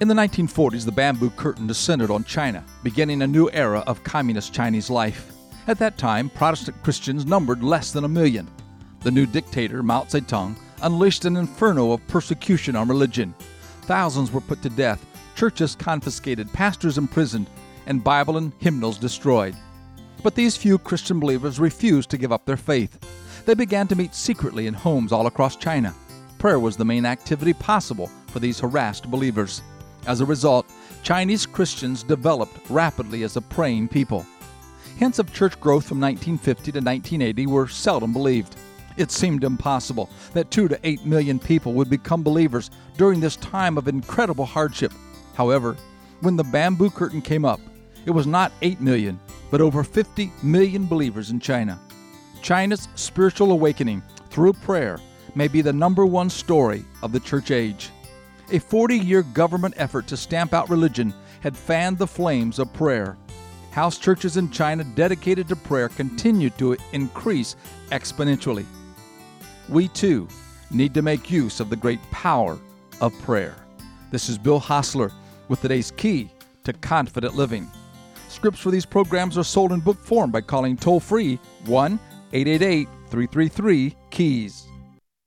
In the 1940s, the bamboo curtain descended on China, beginning a new era of communist Chinese life. At that time, Protestant Christians numbered less than a million. The new dictator, Mao Zedong, unleashed an inferno of persecution on religion. Thousands were put to death, churches confiscated, pastors imprisoned, and Bible and hymnals destroyed. But these few Christian believers refused to give up their faith. They began to meet secretly in homes all across China. Prayer was the main activity possible for these harassed believers. As a result, Chinese Christians developed rapidly as a praying people. Hints of church growth from 1950 to 1980 were seldom believed. It seemed impossible that 2 to 8 million people would become believers during this time of incredible hardship. However, when the bamboo curtain came up, it was not 8 million, but over 50 million believers in China. China's spiritual awakening through prayer may be the number one story of the church age. A 40 year government effort to stamp out religion had fanned the flames of prayer. House churches in China dedicated to prayer continued to increase exponentially. We too need to make use of the great power of prayer. This is Bill Hossler with today's key to confident living. Scripts for these programs are sold in book form by calling toll free 1 888 333 KEYS.